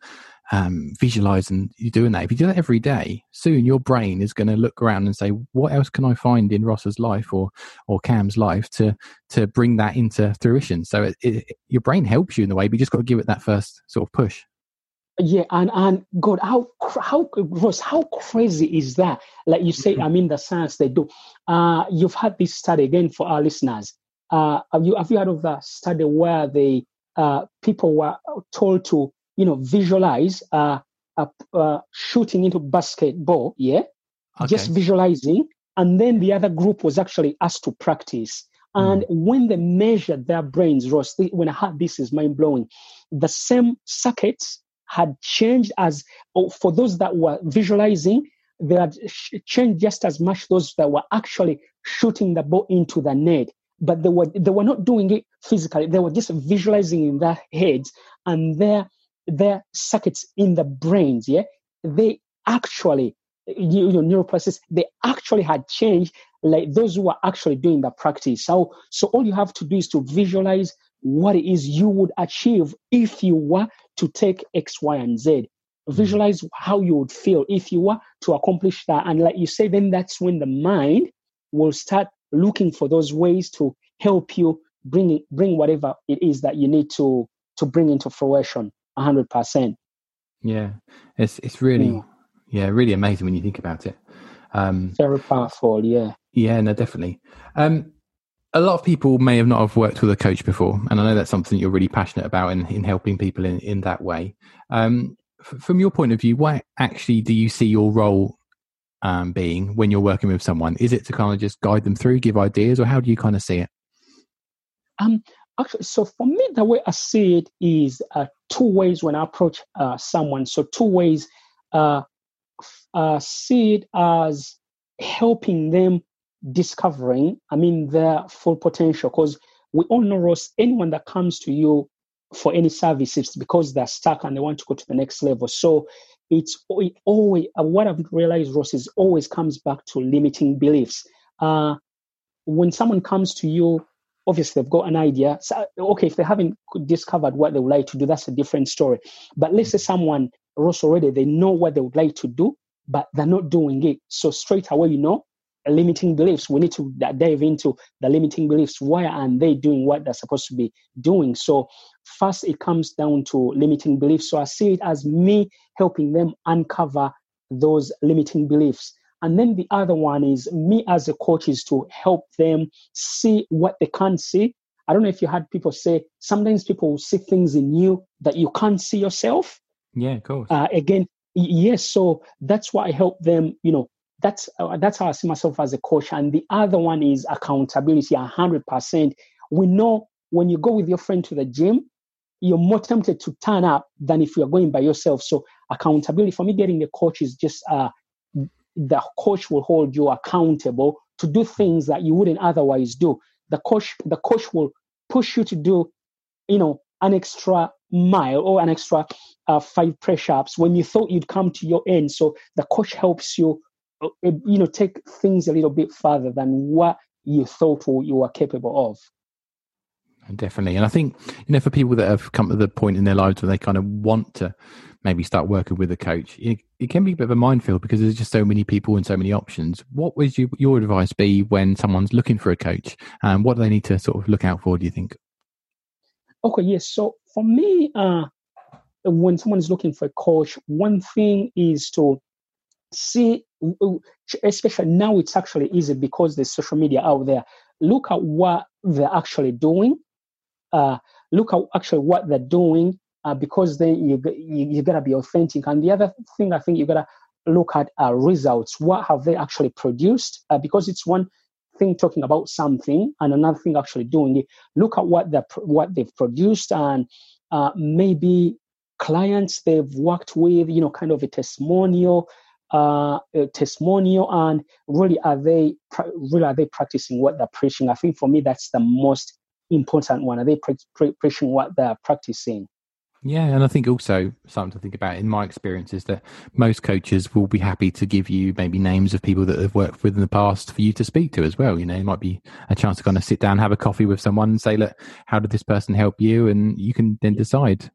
um, visualizing you doing that. If you do that every day, soon your brain is going to look around and say, "What else can I find in Ross's life or or Kam's life to to bring that into fruition?" So it, it, your brain helps you in the way, but you just got to give it that first sort of push. Yeah, and and God, how how Ross, how crazy is that? Like you say, mm-hmm. I mean, the science they do. Uh, you've had this study again for our listeners. Uh, have you have you heard of that study where the uh, people were told to you know visualize uh, uh, shooting into basketball? Yeah, okay. just visualizing, and then the other group was actually asked to practice. And mm. when they measured their brains, Ross, when I had this is mind blowing. The same circuits had changed as oh, for those that were visualizing, they had changed just as much those that were actually shooting the ball into the net. But they were they were not doing it physically. They were just visualizing in their heads and their their circuits in the brains. Yeah, they actually you know neuroplastics they actually had changed like those who were actually doing the practice so so all you have to do is to visualize what it is you would achieve if you were to take X, Y, and Z. Mm-hmm. Visualize how you would feel if you were to accomplish that. And like you say, then that's when the mind will start looking for those ways to help you bring it, bring whatever it is that you need to to bring into fruition. Hundred percent. Yeah, it's it's really yeah. yeah. really amazing when you think about it. Um, Very powerful. Yeah. Yeah. No, definitely. Um, a lot of people may have not have worked with a coach before, and I know that's something you're really passionate about in, in helping people in, in that way. Um, f- from your point of view, what actually do you see your role um, being when you're working with someone? Is it to kind of just guide them through, give ideas, or how do you kind of see it? Um, actually, so for me, the way I see it is uh, two ways when I approach uh, someone. So two ways. Uh, uh, see it as helping them discovering, I mean, their full potential. Because we all know, Ross, anyone that comes to you for any service, it's because they're stuck and they want to go to the next level. So it's it always uh, what I've realized, Ross, is always comes back to limiting beliefs. Uh, when someone comes to you, obviously they've got an idea. So, okay, if they haven't discovered what they would like to do, that's a different story. But let's say someone, Ross, already they know what they would like to do, but they're not doing it. So straight away, you know, limiting beliefs. We need to dive into the limiting beliefs. Why aren't they doing what they're supposed to be doing? So, first, it comes down to limiting beliefs. So, I see it as me helping them uncover those limiting beliefs. And then the other one is me as a coach is to help them see what they can't see. I don't know if you had people say sometimes people will see things in you that you can't see yourself. Yeah, of course. Uh, again, yes. So that's why I help them, you know, that's uh, that's how I see myself as a coach. And the other one is accountability. hundred percent. We know when you go with your friend to the gym, you're more tempted to turn up than if you're going by yourself. So accountability for me, getting the coach is just uh, the coach will hold you accountable to do things that you wouldn't otherwise do. The coach, the coach will push you to do, you know, an extra mile or an extra uh, five press ups when you thought you'd come to your end. So the coach helps you uh, uh, you know take things a little bit further than what you thought you were capable of definitely and i think you know for people that have come to the point in their lives where they kind of want to maybe start working with a coach it, it can be a bit of a minefield because there's just so many people and so many options what would you, your advice be when someone's looking for a coach and what do they need to sort of look out for do you think okay yes so for me uh when someone is looking for a coach one thing is to see, especially now it's actually easy because there's social media out there. Look at what they're actually doing. Uh, look at actually what they're doing uh, because then you, you, you got to be authentic. And the other thing I think you got to look at are results. What have they actually produced? Uh, because it's one thing talking about something and another thing actually doing it. Look at what they what they've produced and uh, maybe clients they've worked with. You know, kind of a testimonial uh, testimonial and really are they really are they practicing what they're preaching i think for me that's the most important one are they pre- pre- preaching what they're practicing yeah, and I think also something to think about in my experience is that most coaches will be happy to give you maybe names of people that they've worked with in the past for you to speak to as well. You know, it might be a chance to kind of sit down, have a coffee with someone and say, look, how did this person help you? And you can then decide.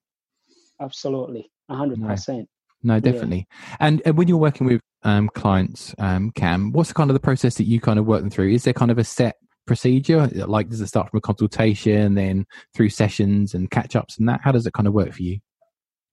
Absolutely. hundred percent. No, definitely. Yeah. And, and, when you're working with um, clients, um, Kam, what's the kind of the process that you kind of work them through? Is there kind of a set procedure? Like, does it start from a consultation, then through sessions and catch ups and that? How does it kind of work for you?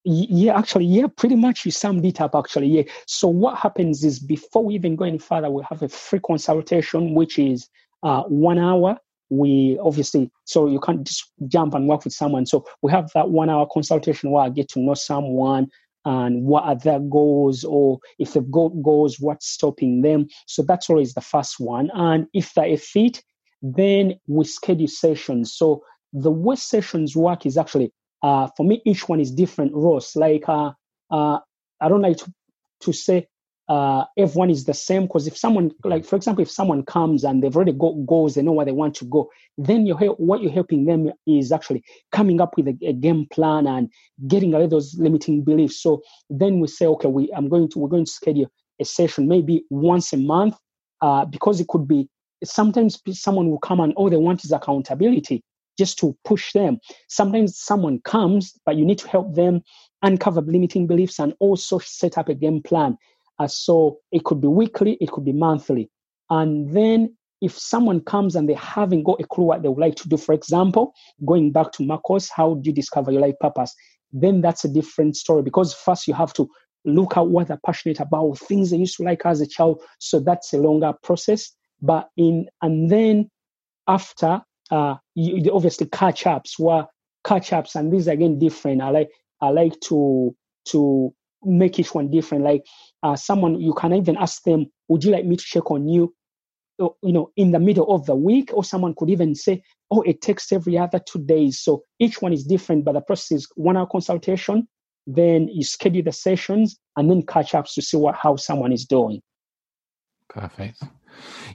Yeah, actually, yeah, pretty much you summed it up. Actually, yeah. So what happens is before we even go any further, we have a free consultation, which is uh, one hour. We obviously, so you can't just jump and work with someone. So we have that one hour consultation where I get to know someone, and what are their goals or if they've got goals what's stopping them so that's always the first one and if they're a fit then we schedule sessions. So the way sessions work is actually uh, for me each one is different roles. Like uh, uh, i don't like to, to say uh, everyone is the same because if someone like for example if someone comes and they've already got goals they know where they want to go then you help what you're helping them is actually coming up with a, a game plan and getting away those limiting beliefs. So then we say okay we i'm going to we're going to schedule a session maybe once a month uh, because it could be sometimes someone will come and all they want is accountability just to push them sometimes someone comes but you need to help them uncover limiting beliefs and also set up a game plan uh, so it could be weekly, it could be monthly. And then if someone comes and they haven't got a clue what they would like to do, for example, going back to Marcos, how do you discover your life purpose? Then that's a different story because first you have to look at what they're passionate about, things they used to like as a child. So that's a longer process. But in and then after uh you obviously catch ups were catch ups and these again different. I like I like to to make each one different. Like uh, someone, you can even ask them, "Would you like me to check on you?" You know, in the middle of the week, or someone could even say, "Oh, it takes every other two days." So each one is different, but the process is one-hour consultation. Then you schedule the sessions and then catch ups to see what how someone is doing. Perfect.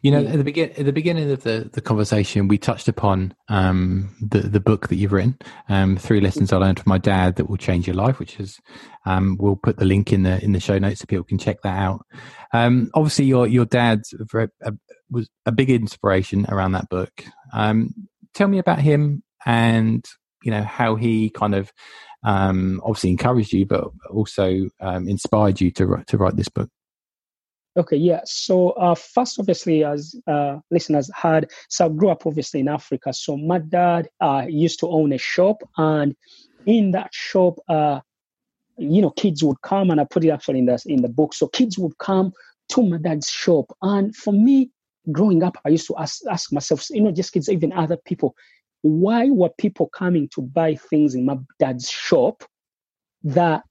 You know, yeah. at the begin at the beginning of the, the conversation, we touched upon um, the the book that you've written, um, three lessons I learned from my dad that will change your life, which is um, we'll put the link in the in the show notes so people can check that out. Um, obviously, your your dad was a big inspiration around that book. Um, tell me about him and you know how he kind of um, obviously encouraged you, but also inspired you to to write this book. Okay, yeah. So uh, first, obviously, as uh, listeners heard, so I grew up obviously in Africa. So my dad uh, used to own a shop, and in that shop, uh, you know, kids would come, and I put it actually in the in the book. So kids would come to my dad's shop, and for me, growing up, I used to ask ask myself, you know, just kids, even other people, why were people coming to buy things in my dad's shop that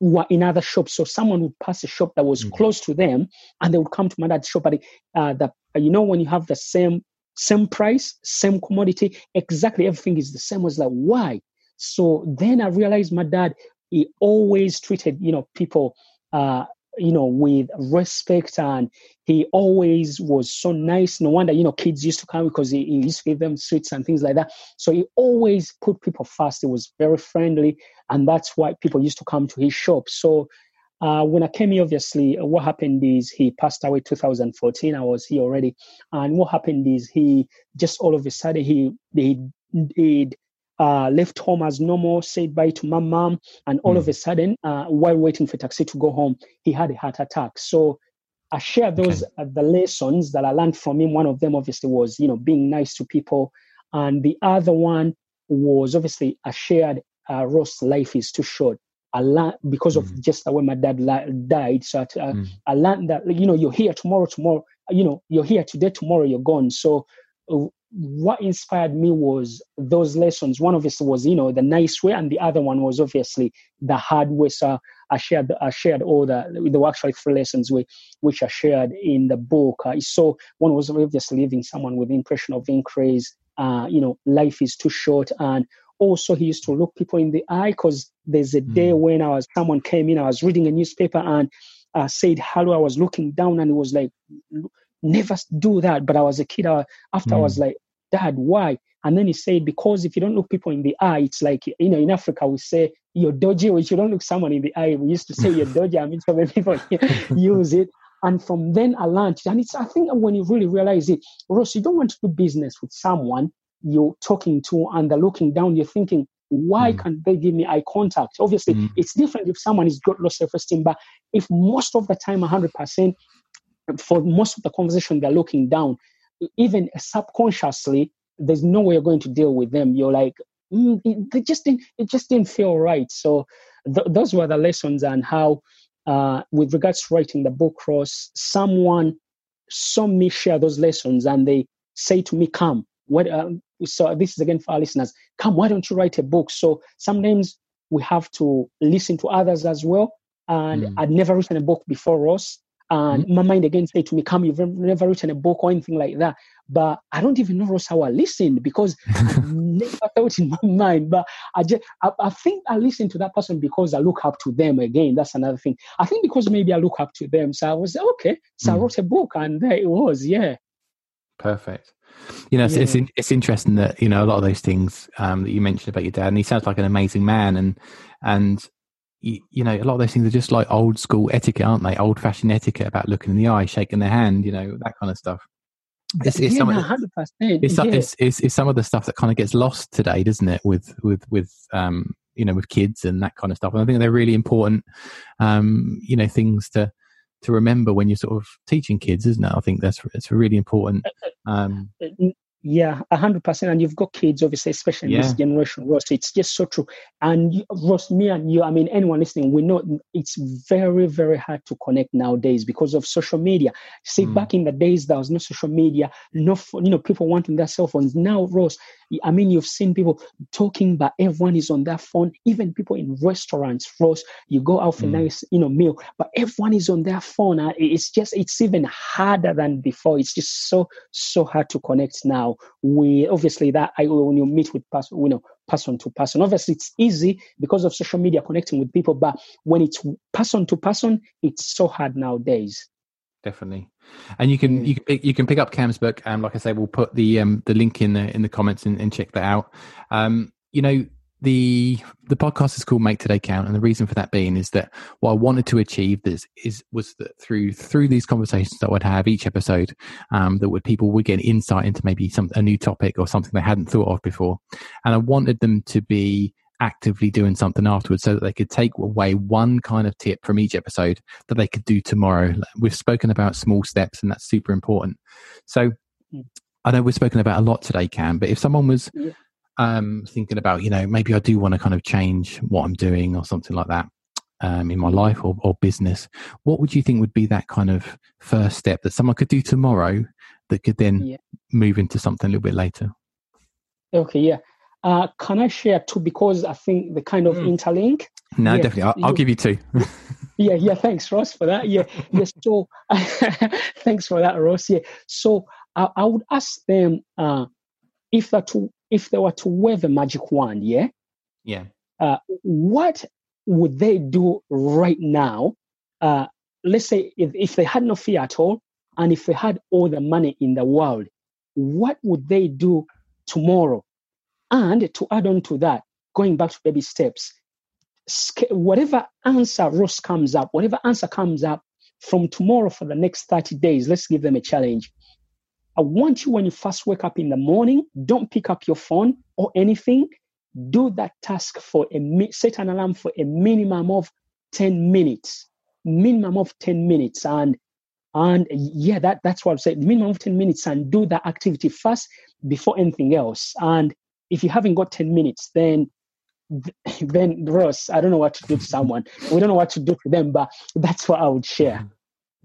were in other shops. So someone would pass a shop that was mm close to them, and they would come to my dad's shop. But uh, the, you know, when you have the same same price, same commodity, exactly everything is the same. I was like, why? So then I realized my dad he always treated you know people uh, you know, with respect, and he always was so nice. No wonder, you know, kids used to come because he, he used to give them sweets and things like that. So he always put people first. He was very friendly, and that's why people used to come to his shop. So uh, when I came here, obviously, what happened is he passed away 2014. I was here already, and what happened is he just all of a sudden he he he uh, left home as normal, said bye to my mom, and all mm. of hmm. a sudden, uh, while waiting for taxi to go home, he had a heart attack. So I shared those okay. uh, the lessons that I learned from him. One of them, obviously, was you know being nice to people, and the other one was obviously I shared uh, Ross life is too short. I learned because of mm. just the way my dad li- died. So I, uh, mm. I learned that you know you're here tomorrow, tomorrow. You know you're here today, tomorrow you're gone. So uh, what inspired me was those lessons. One of obviously was, you know, the nice way, and the other one was obviously the hard way. So I shared, I shared all the, there were actually three lessons which, which I shared in the book. Uh, so one was obviously leaving someone with the impression of increase, uh, you know, life is too short. And also he used to look people in the eye because there's a day mm. when I was, someone came in, I was reading a newspaper and uh, said hello. I was looking down and it was like, never do that. But I was a kid. I, after mm. I was mm. like, Dad, why? And then he said, because if you don't look people in the eye, it's like, you know, in Africa, we say you're dodgy, which you don't look someone in the eye. We used to say you're dodgy. I mean, so many people use it. And from then I learned, and it's, I think when you really realize it, Ross, you don't want to do business with someone you're talking to and they're looking down, you're thinking, why mm. can't they give me eye contact? Obviously, mm. it's different if someone is got low self-esteem, but if most of the time, 100%, for most of the conversation, they're looking down, even subconsciously, there's no way you're going to deal with them. You're like, mm, it, just didn't, it just didn't feel right. So th- those were the lessons and how, uh, with regards to writing the book, Ross, someone saw me share those lessons and they say to me, "Kam, what?" Um, so this is again for our listeners. Kam, why don't you write a book? So sometimes we have to listen to others as well. And mm. I'd never written a book before, Ross. And mm-hmm. my mind again said to me, Kam, you've never written a book or anything like that. But I don't even know how I listened because I never thought in my mind. But I just I, I, think I listened to that person because I look up to them again. That's another thing. I think because maybe I look up to them. So I was okay. So mm. I wrote a book and there it was, yeah. Perfect. You know, it's, yeah. it's, it's interesting that you know a lot of those things um, that you mentioned about your dad, and he sounds like an amazing man, and and you, you, know, a lot of those things are just like old school etiquette, aren't they? Old fashioned etiquette about looking in the eye, shaking their hand, you know, that kind of stuff. It's, it's, yeah, some, of the, it's, yeah. it's, it's, it's, some of the stuff that kind of gets lost today, doesn't it? With with with um, you know, with kids and that kind of stuff. And I think they're really important, um, you know, things to to remember when you're sort of teaching kids, isn't it? I think that's it's really important. Uh, uh, um, uh, yeah, a hundred percent. And you've got kids, obviously, especially in this generation, Ross. It's just so true. And Ross, me and you, I mean, anyone listening, we know it's very, very hard to connect nowadays because of social media. See, mm. back in the days, there was no social media, no, you know, people wanting their cell phones. Now, Ross, I mean, you've seen people talking, but everyone is on their phone. Even people in restaurants, Ross, you go out for mm. nice, you know, meal, but everyone is on their phone. It's just, it's even harder than before. It's just so, so hard to connect now we obviously that I when you meet with person, you know, person to person. Obviously, it's easy because of social media connecting with people, but when it's person to person, it's so hard nowadays. definitely. And you can you can pick, you can pick up Kam's book. And um, like I say, we'll put the um the link in the in the comments and, and check that out. Um, you know the the podcast is called Make Today Count, and the reason for that being is that what I wanted to achieve this is was that through through these conversations that I would have each episode, um, that would people would get insight into maybe some a new topic or something they hadn't thought of before, and I wanted them to be actively doing something afterwards so that they could take away one kind of tip from each episode that they could do tomorrow. We've spoken about small steps, and that's super important. So hmm. I know we've spoken about a lot today, Kam, but if someone was yeah. Um, thinking about, you know, maybe I do want to kind of change what I'm doing or something like that um, in my life or, or business, what would you think would be that kind of first step that someone could do tomorrow that could then yeah. move into something a little bit later? Okay, yeah. Uh, can I share two? Because I think the kind of mm. interlink. No, yeah, definitely. I'll, I'll, give you two. yeah, yeah. Thanks, Ross, for that. Yeah, yes. So, thanks for that, Ross. Yeah. So, I, I would ask them uh, if that to if they were to wave a magic wand. Yeah. Yeah. Uh, what would they do right now? Uh, let's say if, if they had no fear at all, and if they had all the money in the world, what would they do tomorrow? And to add on to that, going back to baby steps, whatever answer Ross comes up, whatever answer comes up from tomorrow for the next 30 days, let's give them a challenge. I want you when you first wake up in the morning, don't pick up your phone or anything. Do that task for a set an alarm for a minimum of 10 minutes. Minimum of 10 minutes. And and yeah, that, that's what I'm saying. Minimum of 10 minutes and do that activity first before anything else. And if you haven't got 10 minutes, then then Ross, I don't know what to do to someone. We don't know what to do to them, but that's what I would share.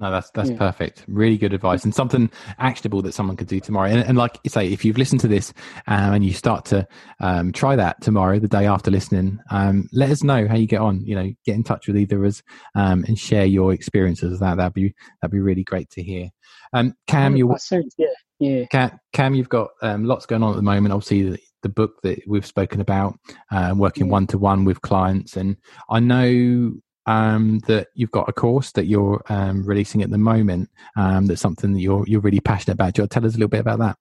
No, that's that's yeah. perfect. Really good advice and something actionable that someone could do tomorrow. And, and like you say, if you've listened to this um, and you start to um, try that tomorrow, the day after listening, um, let us know how you get on. You know, get in touch with either of us um, and share your experiences. That that'd be that'd be really great to hear. Um, Kam, you yeah, yeah. Kam, Kam, you've got um, lots going on at the moment. Obviously, the, the book that we've spoken about, uh, working one to one with clients, and I know um, that you've got a course that you're um, releasing at the moment. Um, that's something that you're you're really passionate about. Do you tell us a little bit about that?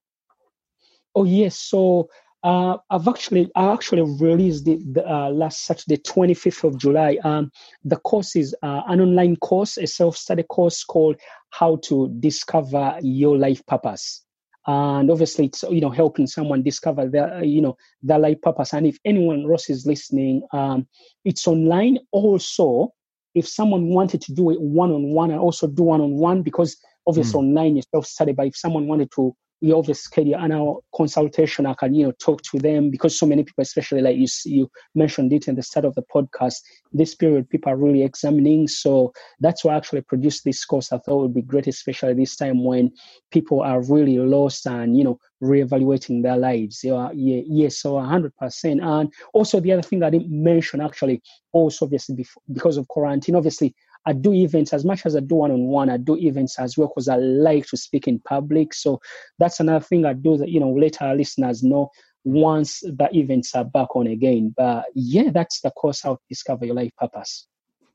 Oh yes, so uh, I've actually I actually released it the, uh, last Saturday, 25th of July. Um, the course is uh, an online course, a self-study course called "How to Discover Your Life Purpose." And obviously, it's you know helping someone discover their you know their life purpose. And if anyone Ross is listening, um, it's online. Also, if someone wanted to do it one on one, and also do one on one because obviously mm. online is self study. But if someone wanted to we always schedule an hour consultation. I can, you know, talk to them because so many people, especially like you, you mentioned it in the start of the podcast, this period people are really examining. So that's why I actually produced this course. I thought would be great, especially this time when people are really lost and, you know, reevaluating their lives. Yeah, yeah, yeah so 100%. And also the other thing I didn't mention actually, also obviously before, because of quarantine, obviously I do events as much as I do one on one. I do events as well because I like to speak in public. So that's another thing I do that you know let our listeners know once the events are back on again. But yeah, that's the course how to discover your life purpose.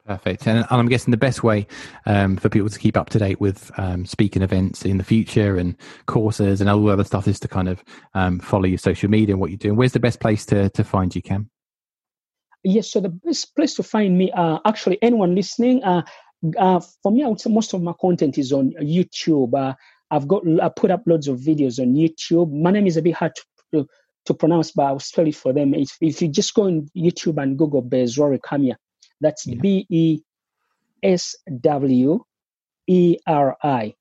Perfect. And, I'm guessing the best way um, for people to keep up to date with um, speaking events in the future and courses and all the other stuff is to kind of um, follow your social media and what you're doing. Where's the best place to, to find you, Kam? Yes, so the best place to find me, uh, actually, anyone listening, uh, uh, for me, I would say most of my content is on YouTube. Uh, I've got I put up loads of videos on YouTube. My name is a bit hard to, to, pronounce, but I'll spell it for them. If, if you just go on YouTube and Google Besweri Kamya, that's B E S W E R I,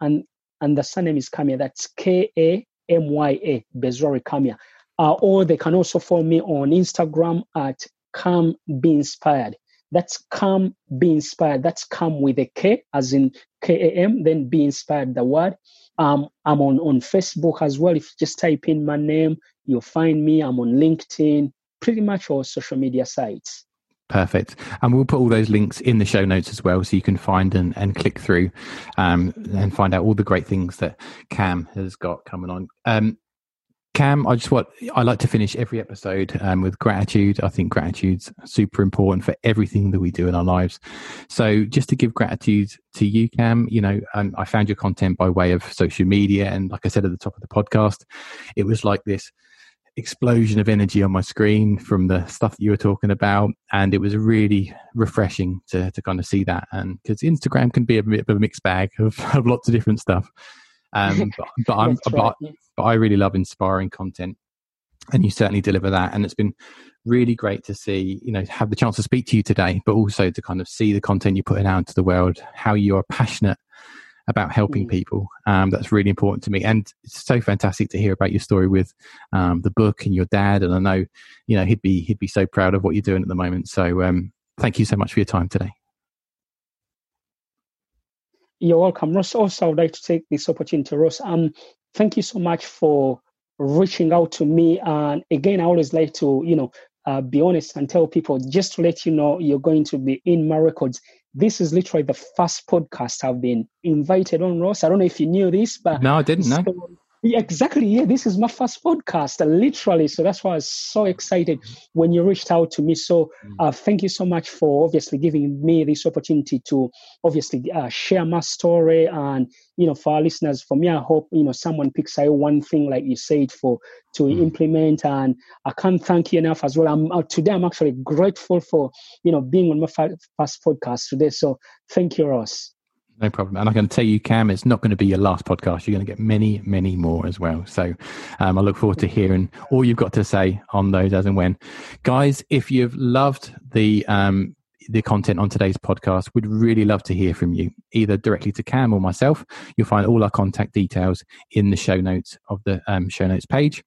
and and the surname is Kamya. That's K A M Y A Besweri Kamya. Uh, or they can also follow me on Instagram at Kam be inspired. That's Kam be inspired. That's Kam with a K, as in K A M, then be inspired, the word. Um, I'm on, on Facebook as well. If you just type in my name, you'll find me. I'm on LinkedIn, pretty much all social media sites. Perfect. And we'll put all those links in the show notes as well so you can find and, and click through um, and find out all the great things that Kam has got coming on. Um, Kam, I just want I like to finish every episode um, with gratitude. I think gratitude's super important for everything that we do in our lives. So, just to give gratitude to you, Kam, you know, um, I found your content by way of social media, and like I said at the top of the podcast, it was like this explosion of energy on my screen from the stuff that you were talking about and it was really refreshing to, to kind of see that and because instagram can be a bit of a mixed bag of, of lots of different stuff um, but, but i'm right, but, yeah. but i really love inspiring content and you certainly deliver that and it's been really great to see you know have the chance to speak to you today but also to kind of see the content you're putting out into the world how you are passionate about helping mm. people. Um, that's really important to me, and it's so fantastic to hear about your story with um, the book and your dad. And I know, you know, he'd be he'd be so proud of what you're doing at the moment. So, um, thank you so much for your time today. You're welcome, Ross. Also, I'd like to take this opportunity, Ross. Um, thank you so much for reaching out to me. And again, I always like to, you know, uh, be honest and tell people just to let you know you're going to be in my records this is literally the first podcast I've been invited on, Ross. I don't know if you knew this, but no, I didn't know. Yeah, exactly. Yeah, this is my first podcast, literally. So that's why I was so excited when you reached out to me. So mm. uh, thank you so much for obviously giving me this opportunity to obviously uh, share my story. And, you know, for our listeners, for me, I hope, you know, someone picks out one thing, like you said, for to mm. implement. And I can't thank you enough as well. I'm uh, Today, I'm actually grateful for, you know, being on my first podcast today. So thank you, Ross. No problem. And I can tell you, Kam, it's not going to be your last podcast. You're going to get many, many more as well. So um, I look forward to hearing all you've got to say on those as and when. Guys, if you've loved the um, the content on today's podcast, we'd really love to hear from you, either directly to Kam or myself. You'll find all our contact details in the show notes of the um, show notes page.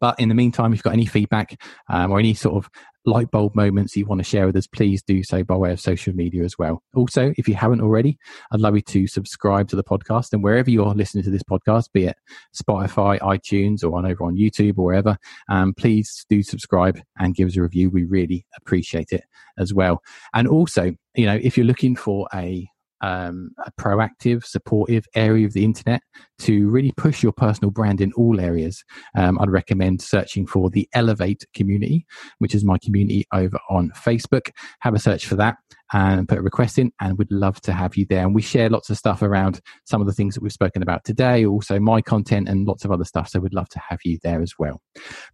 But in the meantime, if you've got any feedback um, or any sort of light bulb moments you want to share with us, please do so by way of social media as well. Also, if you haven't already, I'd love you to subscribe to the podcast and wherever you're listening to this podcast, be it Spotify, iTunes, or on over on YouTube or wherever, um, please do subscribe and give us a review. We really appreciate it as well. And also, you know, if you're looking for a um, a proactive, supportive area of the internet to really push your personal brand in all areas, um, I'd recommend searching for the Elevate community, which is my community over on Facebook. Have a search for that and put a request in, and we'd love to have you there. And we share lots of stuff around some of the things that we've spoken about today, also my content and lots of other stuff. So we'd love to have you there as well.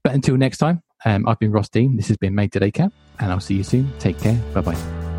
But until next time, um, I've been Ross Dean. This has been Make Today Count, and I'll see you soon. Take care. Bye bye.